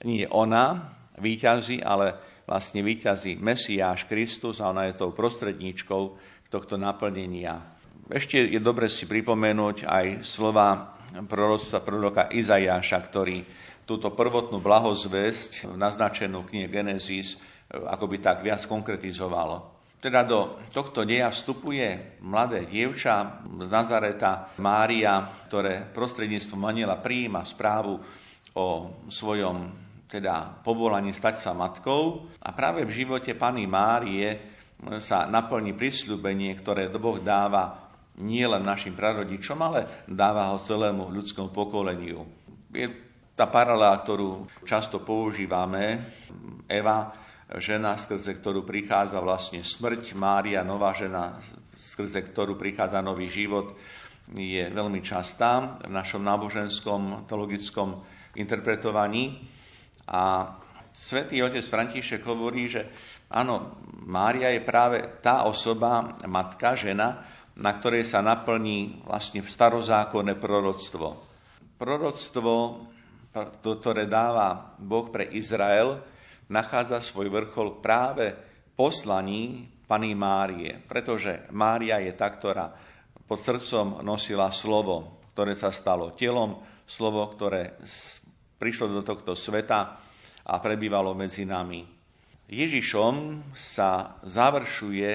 Nie ona víťazí, ale vlastne víťazí Mesiáš Kristus a ona je tou prostredníčkou tohto naplnenia. Ešte je dobre si pripomenúť aj slova proroctva proroka Izajáša, ktorý túto prvotnú blahozvesť naznačenú knihe Genesis ako by tak viac konkretizovalo. Teda do tohto deja vstupuje mladé dievča z Nazareta, Mária, ktoré prostredníctvom aniela prijíma správu o svojom teda povolaní stať sa matkou a práve v živote Pany Márie sa naplní prisľúbenie, ktoré Boh dáva nielen našim prarodičom, ale dáva ho celému ľudskému pokoleniu. Je tá paralela, ktorú často používame, Eva žena, skrze ktorú prichádza vlastne smrť, Mária, nová žena, skrze ktorú prichádza nový život, je veľmi častá v našom náboženskom teologickom interpretovaní. A svätý otec František hovorí, že áno, Mária je práve tá osoba, matka, žena, na ktorej sa naplní vlastne starozákonné proroctvo. Proroctvo ktoré dáva Boh pre Izrael, nachádza svoj vrchol práve poslaní Pany Márie, pretože Mária je tá, ktorá pod srdcom nosila slovo, ktoré sa stalo telom, slovo, ktoré prišlo do tohto sveta a prebývalo medzi nami. Ježišom sa završuje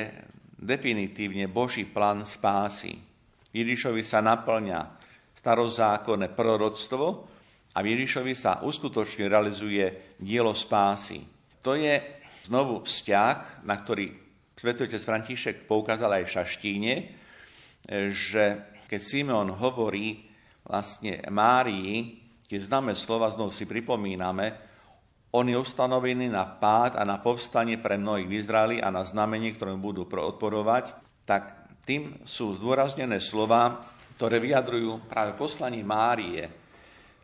definitívne Boží plán spásy. Ježišovi sa naplňa starozákonné proroctvo a v Ježišovi sa uskutočne realizuje dielo spásy. To je znovu vzťah, na ktorý Svetotec František poukázal aj v Šaštíne, že keď Simeon hovorí vlastne Márii, tie známe slova, znovu si pripomíname, on je ustanovený na pád a na povstanie pre mnohých v Izraeli a na znamenie, ktoré budú odporovať, tak tým sú zdôraznené slova, ktoré vyjadrujú práve poslanie Márie,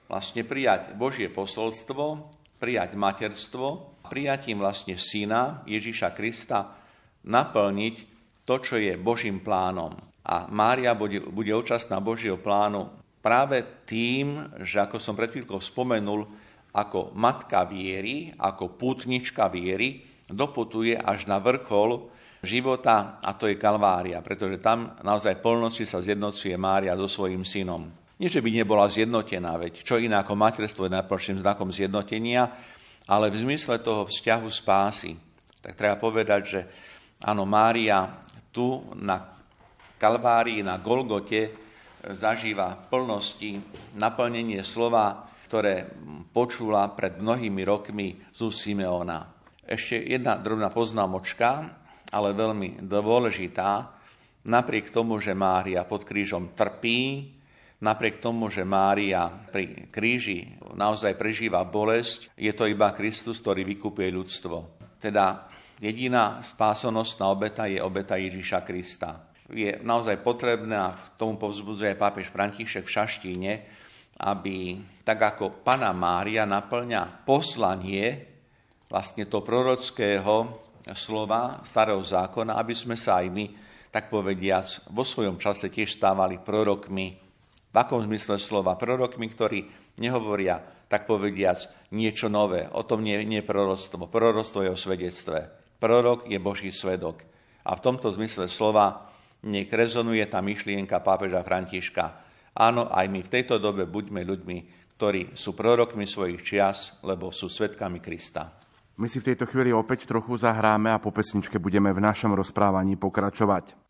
vlastne prijať Božie posolstvo, prijať materstvo, prijatím vlastne syna Ježíša Krista naplniť to, čo je Božím plánom. A Mária bude, bude účastná Božieho plánu práve tým, že ako som pred chvíľkou spomenul, ako matka viery, ako pútnička viery, doputuje až na vrchol života a to je Kalvária, pretože tam naozaj plnosti sa zjednocuje Mária so svojím synom. Nie, že by nebola zjednotená, veď čo iné ako materstvo je najprvším znakom zjednotenia, ale v zmysle toho vzťahu spásy. Tak treba povedať, že Áno, Mária tu na Kalvárii, na Golgote zažíva plnosti naplnenie slova, ktoré počula pred mnohými rokmi z Simeona. Ešte jedna drobná poznámočka, ale veľmi dôležitá. Napriek tomu, že Mária pod krížom trpí, napriek tomu, že Mária pri kríži naozaj prežíva bolesť, je to iba Kristus, ktorý vykupuje ľudstvo. Teda Jediná spásonosná obeta je obeta Ježíša Krista. Je naozaj potrebné, a v tomu povzbudzuje pápež František v Šaštíne, aby tak ako Pana Mária naplňa poslanie vlastne to prorockého slova starého zákona, aby sme sa aj my, tak povediac, vo svojom čase tiež stávali prorokmi. V akom zmysle slova? Prorokmi, ktorí nehovoria, tak povediac, niečo nové. O tom nie, nie proroctvo. Proroctvo je o svedectve. Prorok je Boží svedok. A v tomto zmysle slova nech rezonuje tá myšlienka pápeža Františka. Áno, aj my v tejto dobe buďme ľuďmi, ktorí sú prorokmi svojich čias, lebo sú svetkami Krista. My si v tejto chvíli opäť trochu zahráme a po pesničke budeme v našom rozprávaní pokračovať.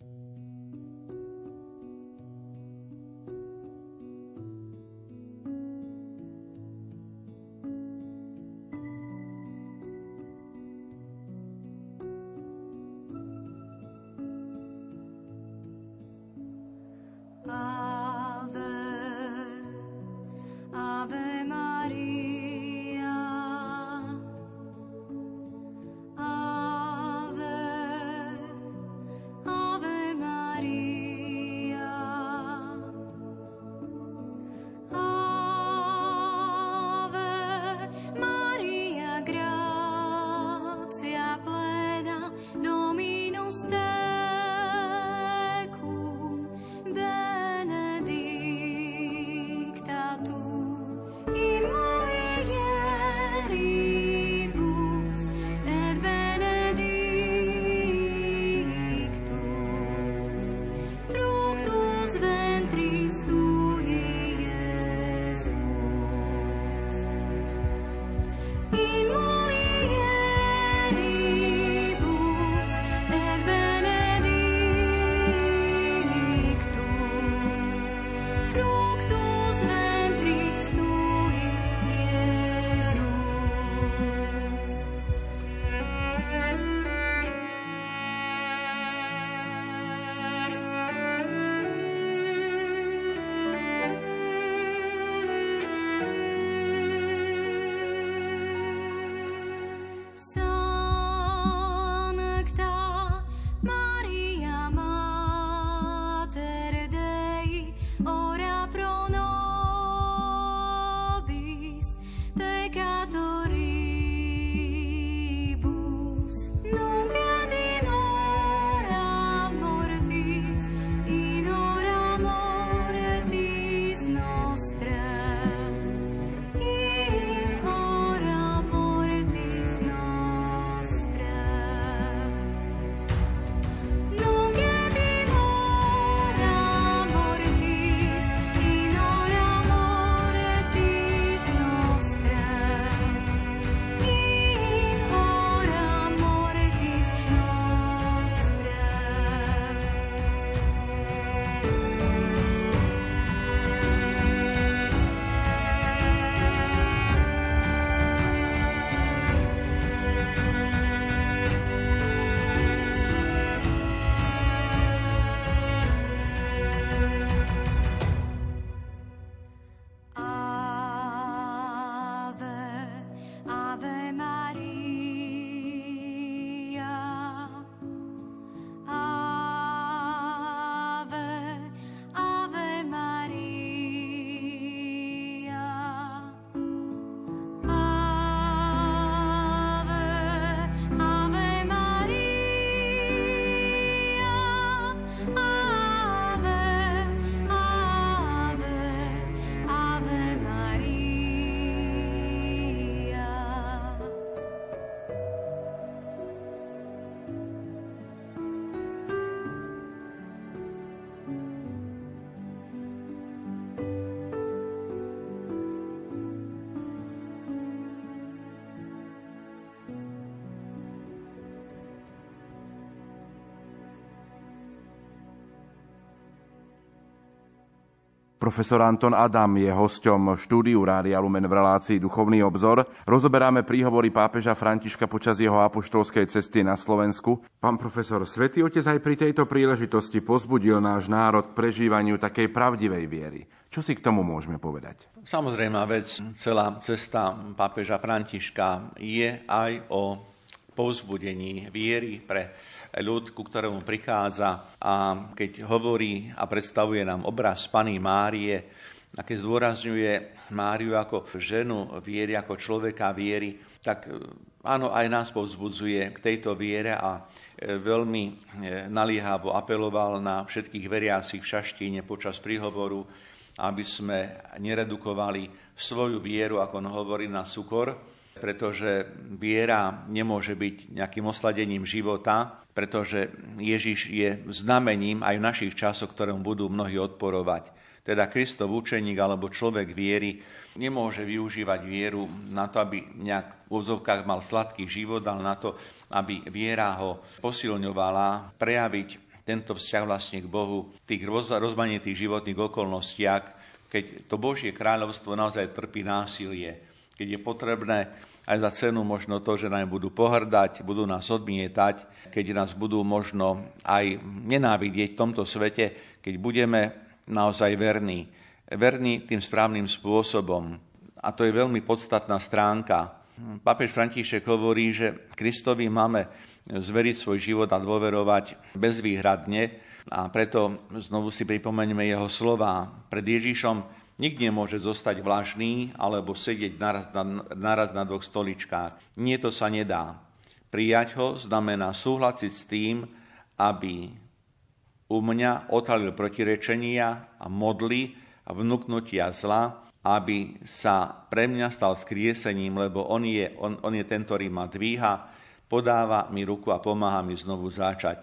Profesor Anton Adam je hosťom štúdiu Rádia Lumen v relácii Duchovný obzor. Rozoberáme príhovory pápeža Františka počas jeho apoštolskej cesty na Slovensku. Pán profesor, Svetý Otec aj pri tejto príležitosti pozbudil náš národ k prežívaniu takej pravdivej viery. Čo si k tomu môžeme povedať? Samozrejme vec, celá cesta pápeža Františka je aj o povzbudení viery pre ľud, ku ktorému prichádza a keď hovorí a predstavuje nám obraz Pany Márie, a keď zdôrazňuje Máriu ako ženu viery, ako človeka viery, tak e, áno, aj nás povzbudzuje k tejto viere a e, veľmi e, naliehavo apeloval na všetkých veriacich v Šaštíne počas príhovoru, aby sme neredukovali svoju vieru, ako on hovorí, na cukor, pretože viera nemôže byť nejakým osladením života, pretože Ježiš je znamením aj v našich časoch, ktorému budú mnohí odporovať. Teda Kristov učeník alebo človek viery nemôže využívať vieru na to, aby nejak v úzovkách mal sladký život, ale na to, aby viera ho posilňovala, prejaviť tento vzťah vlastne k Bohu v tých rozmanitých životných okolnostiach, keď to Božie kráľovstvo naozaj trpí násilie, keď je potrebné aj za cenu možno to, že nám budú pohrdať, budú nás odmietať, keď nás budú možno aj nenávidieť v tomto svete, keď budeme naozaj verní. Verní tým správnym spôsobom. A to je veľmi podstatná stránka. Papež František hovorí, že Kristovi máme zveriť svoj život a dôverovať bezvýhradne a preto znovu si pripomeňme jeho slova. Pred Ježišom Nik nemôže zostať vlažný alebo sedieť naraz na, naraz na dvoch stoličkách. Nie to sa nedá. Prijať ho znamená súhlasiť s tým, aby u mňa odhalil protirečenia a modly a vnúknutia zla, aby sa pre mňa stal skriesením, lebo on je, on, on je ten, ktorý ma dvíha, podáva mi ruku a pomáha mi znovu začať.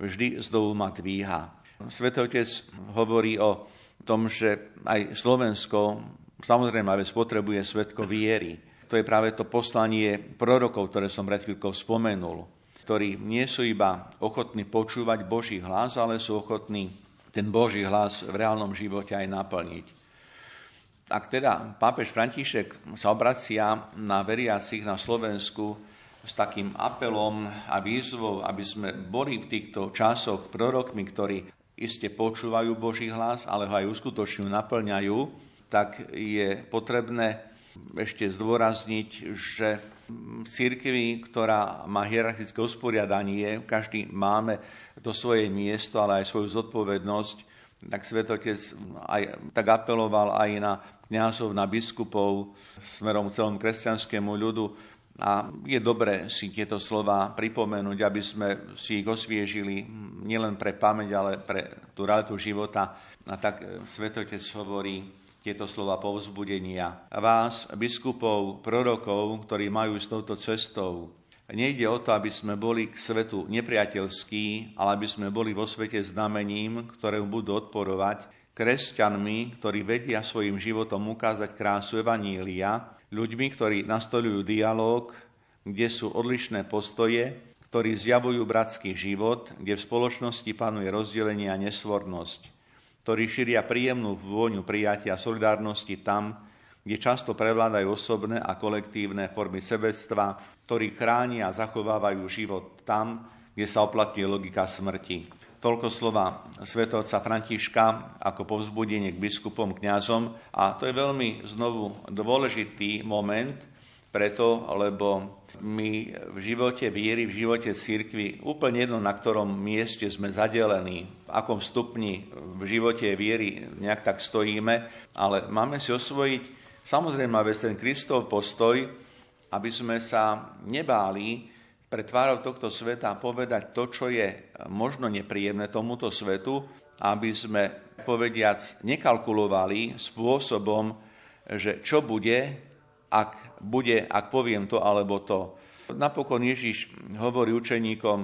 Vždy znovu ma dvíha. Svetotec hovorí o tom, že aj Slovensko samozrejme vec potrebuje svetko viery. To je práve to poslanie prorokov, ktoré som pred chvíľkou spomenul, ktorí nie sú iba ochotní počúvať Boží hlas, ale sú ochotní ten Boží hlas v reálnom živote aj naplniť. Ak teda pápež František sa obracia na veriacich na Slovensku s takým apelom a výzvou, aby sme boli v týchto časoch prorokmi, ktorí iste počúvajú Boží hlas, ale ho aj uskutočňujú, naplňajú, tak je potrebné ešte zdôrazniť, že církvi, ktorá má hierarchické usporiadanie, každý máme to svoje miesto, ale aj svoju zodpovednosť, tak Svetotec aj, tak apeloval aj na kňazov, na biskupov smerom celom kresťanskému ľudu, a je dobré si tieto slova pripomenúť, aby sme si ich osviežili nielen pre pamäť, ale pre tú realitu života. A tak e, Svetotec hovorí tieto slova povzbudenia. Vás, biskupov, prorokov, ktorí majú s touto cestou, nejde o to, aby sme boli k svetu nepriateľskí, ale aby sme boli vo svete znamením, ktoré budú odporovať, kresťanmi, ktorí vedia svojim životom ukázať krásu Evanília, ľuďmi, ktorí nastolujú dialog, kde sú odlišné postoje, ktorí zjavujú bratský život, kde v spoločnosti panuje rozdelenie a nesvornosť, ktorí šíria príjemnú vôňu prijatia solidárnosti tam, kde často prevládajú osobné a kolektívne formy sebectva, ktorí chránia a zachovávajú život tam, kde sa oplatňuje logika smrti. Toľko slova svetovca Františka ako povzbudenie k biskupom, kňazom. A to je veľmi znovu dôležitý moment, preto, lebo my v živote viery, v živote církvy, úplne jedno, na ktorom mieste sme zadelení, v akom stupni v živote viery nejak tak stojíme, ale máme si osvojiť samozrejme ten Kristov postoj, aby sme sa nebáli pre tvárov tohto sveta povedať to, čo je možno nepríjemné tomuto svetu, aby sme, povediac, nekalkulovali spôsobom, že čo bude, ak bude, ak poviem to alebo to. Napokon Ježiš hovorí učeníkom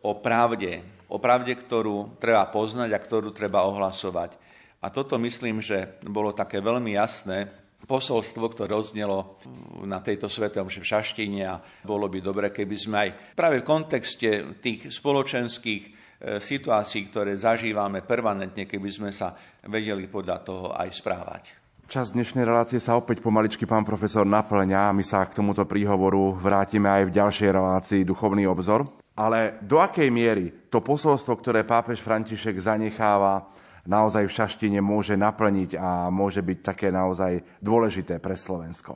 o pravde, o pravde, ktorú treba poznať a ktorú treba ohlasovať. A toto myslím, že bolo také veľmi jasné posolstvo, ktoré odznelo na tejto svetom v šaštine a bolo by dobre, keby sme aj práve v kontexte tých spoločenských situácií, ktoré zažívame permanentne, keby sme sa vedeli podľa toho aj správať. Čas dnešnej relácie sa opäť pomaličky, pán profesor, naplňa. My sa k tomuto príhovoru vrátime aj v ďalšej relácii Duchovný obzor. Ale do akej miery to posolstvo, ktoré pápež František zanecháva, naozaj v Šaštine môže naplniť a môže byť také naozaj dôležité pre Slovensko?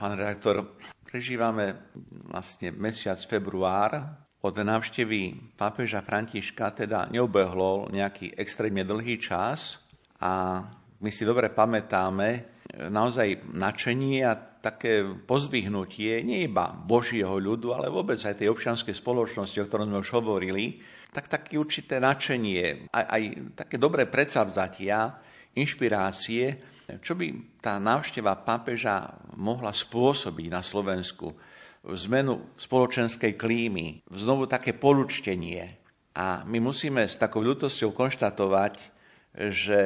Pán redaktor, prežívame vlastne mesiac február. Od návštevy pápeža Františka teda neobehlo nejaký extrémne dlhý čas a my si dobre pamätáme naozaj načenie a také pozvihnutie nie iba Božieho ľudu, ale vôbec aj tej občianskej spoločnosti, o ktorom sme už hovorili, tak také určité načenie, aj, aj také dobré predsavzatia, inšpirácie, čo by tá návšteva pápeža mohla spôsobiť na Slovensku. Zmenu spoločenskej klímy, znovu také polučtenie. A my musíme s takou ľutosťou konštatovať, že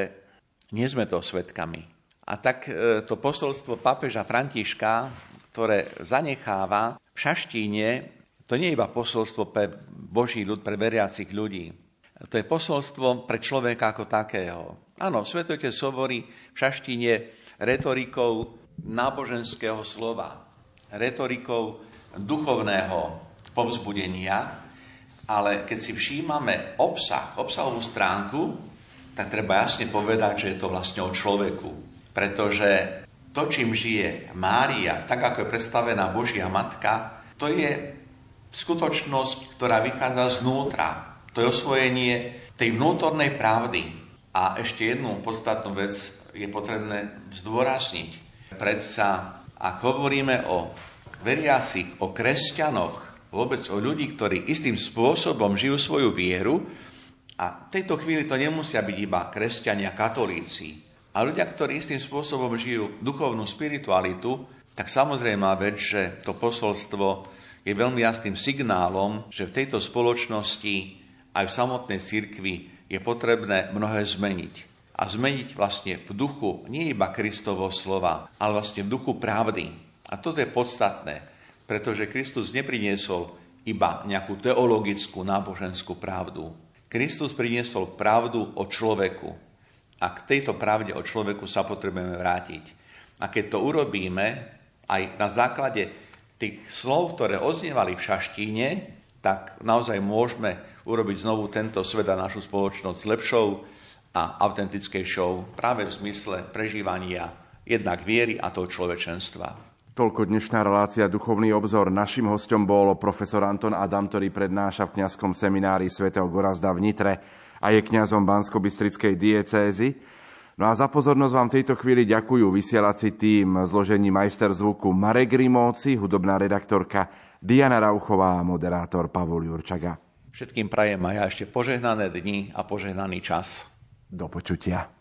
nie sme to svetkami. A tak e, to posolstvo pápeža Františka, ktoré zanecháva v Šaštíne, to nie je iba posolstvo pre Boží ľud, pre veriacich ľudí. To je posolstvo pre človeka ako takého. Áno, Svetotec hovorí v Šaštíne retorikou náboženského slova, retorikou duchovného povzbudenia, ale keď si všímame obsah, obsahovú stránku, tak treba jasne povedať, že je to vlastne o človeku. Pretože to, čím žije Mária, tak ako je predstavená Božia Matka, to je skutočnosť, ktorá vychádza znútra. To je osvojenie tej vnútornej pravdy. A ešte jednu podstatnú vec je potrebné zdôrazniť. Predsa, ak hovoríme o veriacich, o kresťanoch, vôbec o ľudí, ktorí istým spôsobom žijú svoju vieru, a v tejto chvíli to nemusia byť iba kresťania, katolíci. A ľudia, ktorí istým spôsobom žijú duchovnú spiritualitu, tak samozrejme vec, že to posolstvo je veľmi jasným signálom, že v tejto spoločnosti aj v samotnej cirkvi je potrebné mnohé zmeniť. A zmeniť vlastne v duchu nie iba Kristovo slova, ale vlastne v duchu pravdy. A toto je podstatné, pretože Kristus nepriniesol iba nejakú teologickú, náboženskú pravdu, Kristus priniesol pravdu o človeku. A k tejto pravde o človeku sa potrebujeme vrátiť. A keď to urobíme, aj na základe tých slov, ktoré oznievali v šaštíne, tak naozaj môžeme urobiť znovu tento svet a našu spoločnosť lepšou a autentickejšou práve v zmysle prežívania jednak viery a toho človečenstva. Toľko dnešná relácia Duchovný obzor. Našim hostom bol profesor Anton Adam, ktorý prednáša v kňazskom seminári svätého Gorazda v Nitre a je kňazom Bansko-Bystrickej diecézy. No a za pozornosť vám v tejto chvíli ďakujú vysielací tým zložení majster zvuku Marek Rimóci, hudobná redaktorka Diana Rauchová a moderátor Pavol Jurčaga. Všetkým prajem aj ešte požehnané dni a požehnaný čas. Do počutia.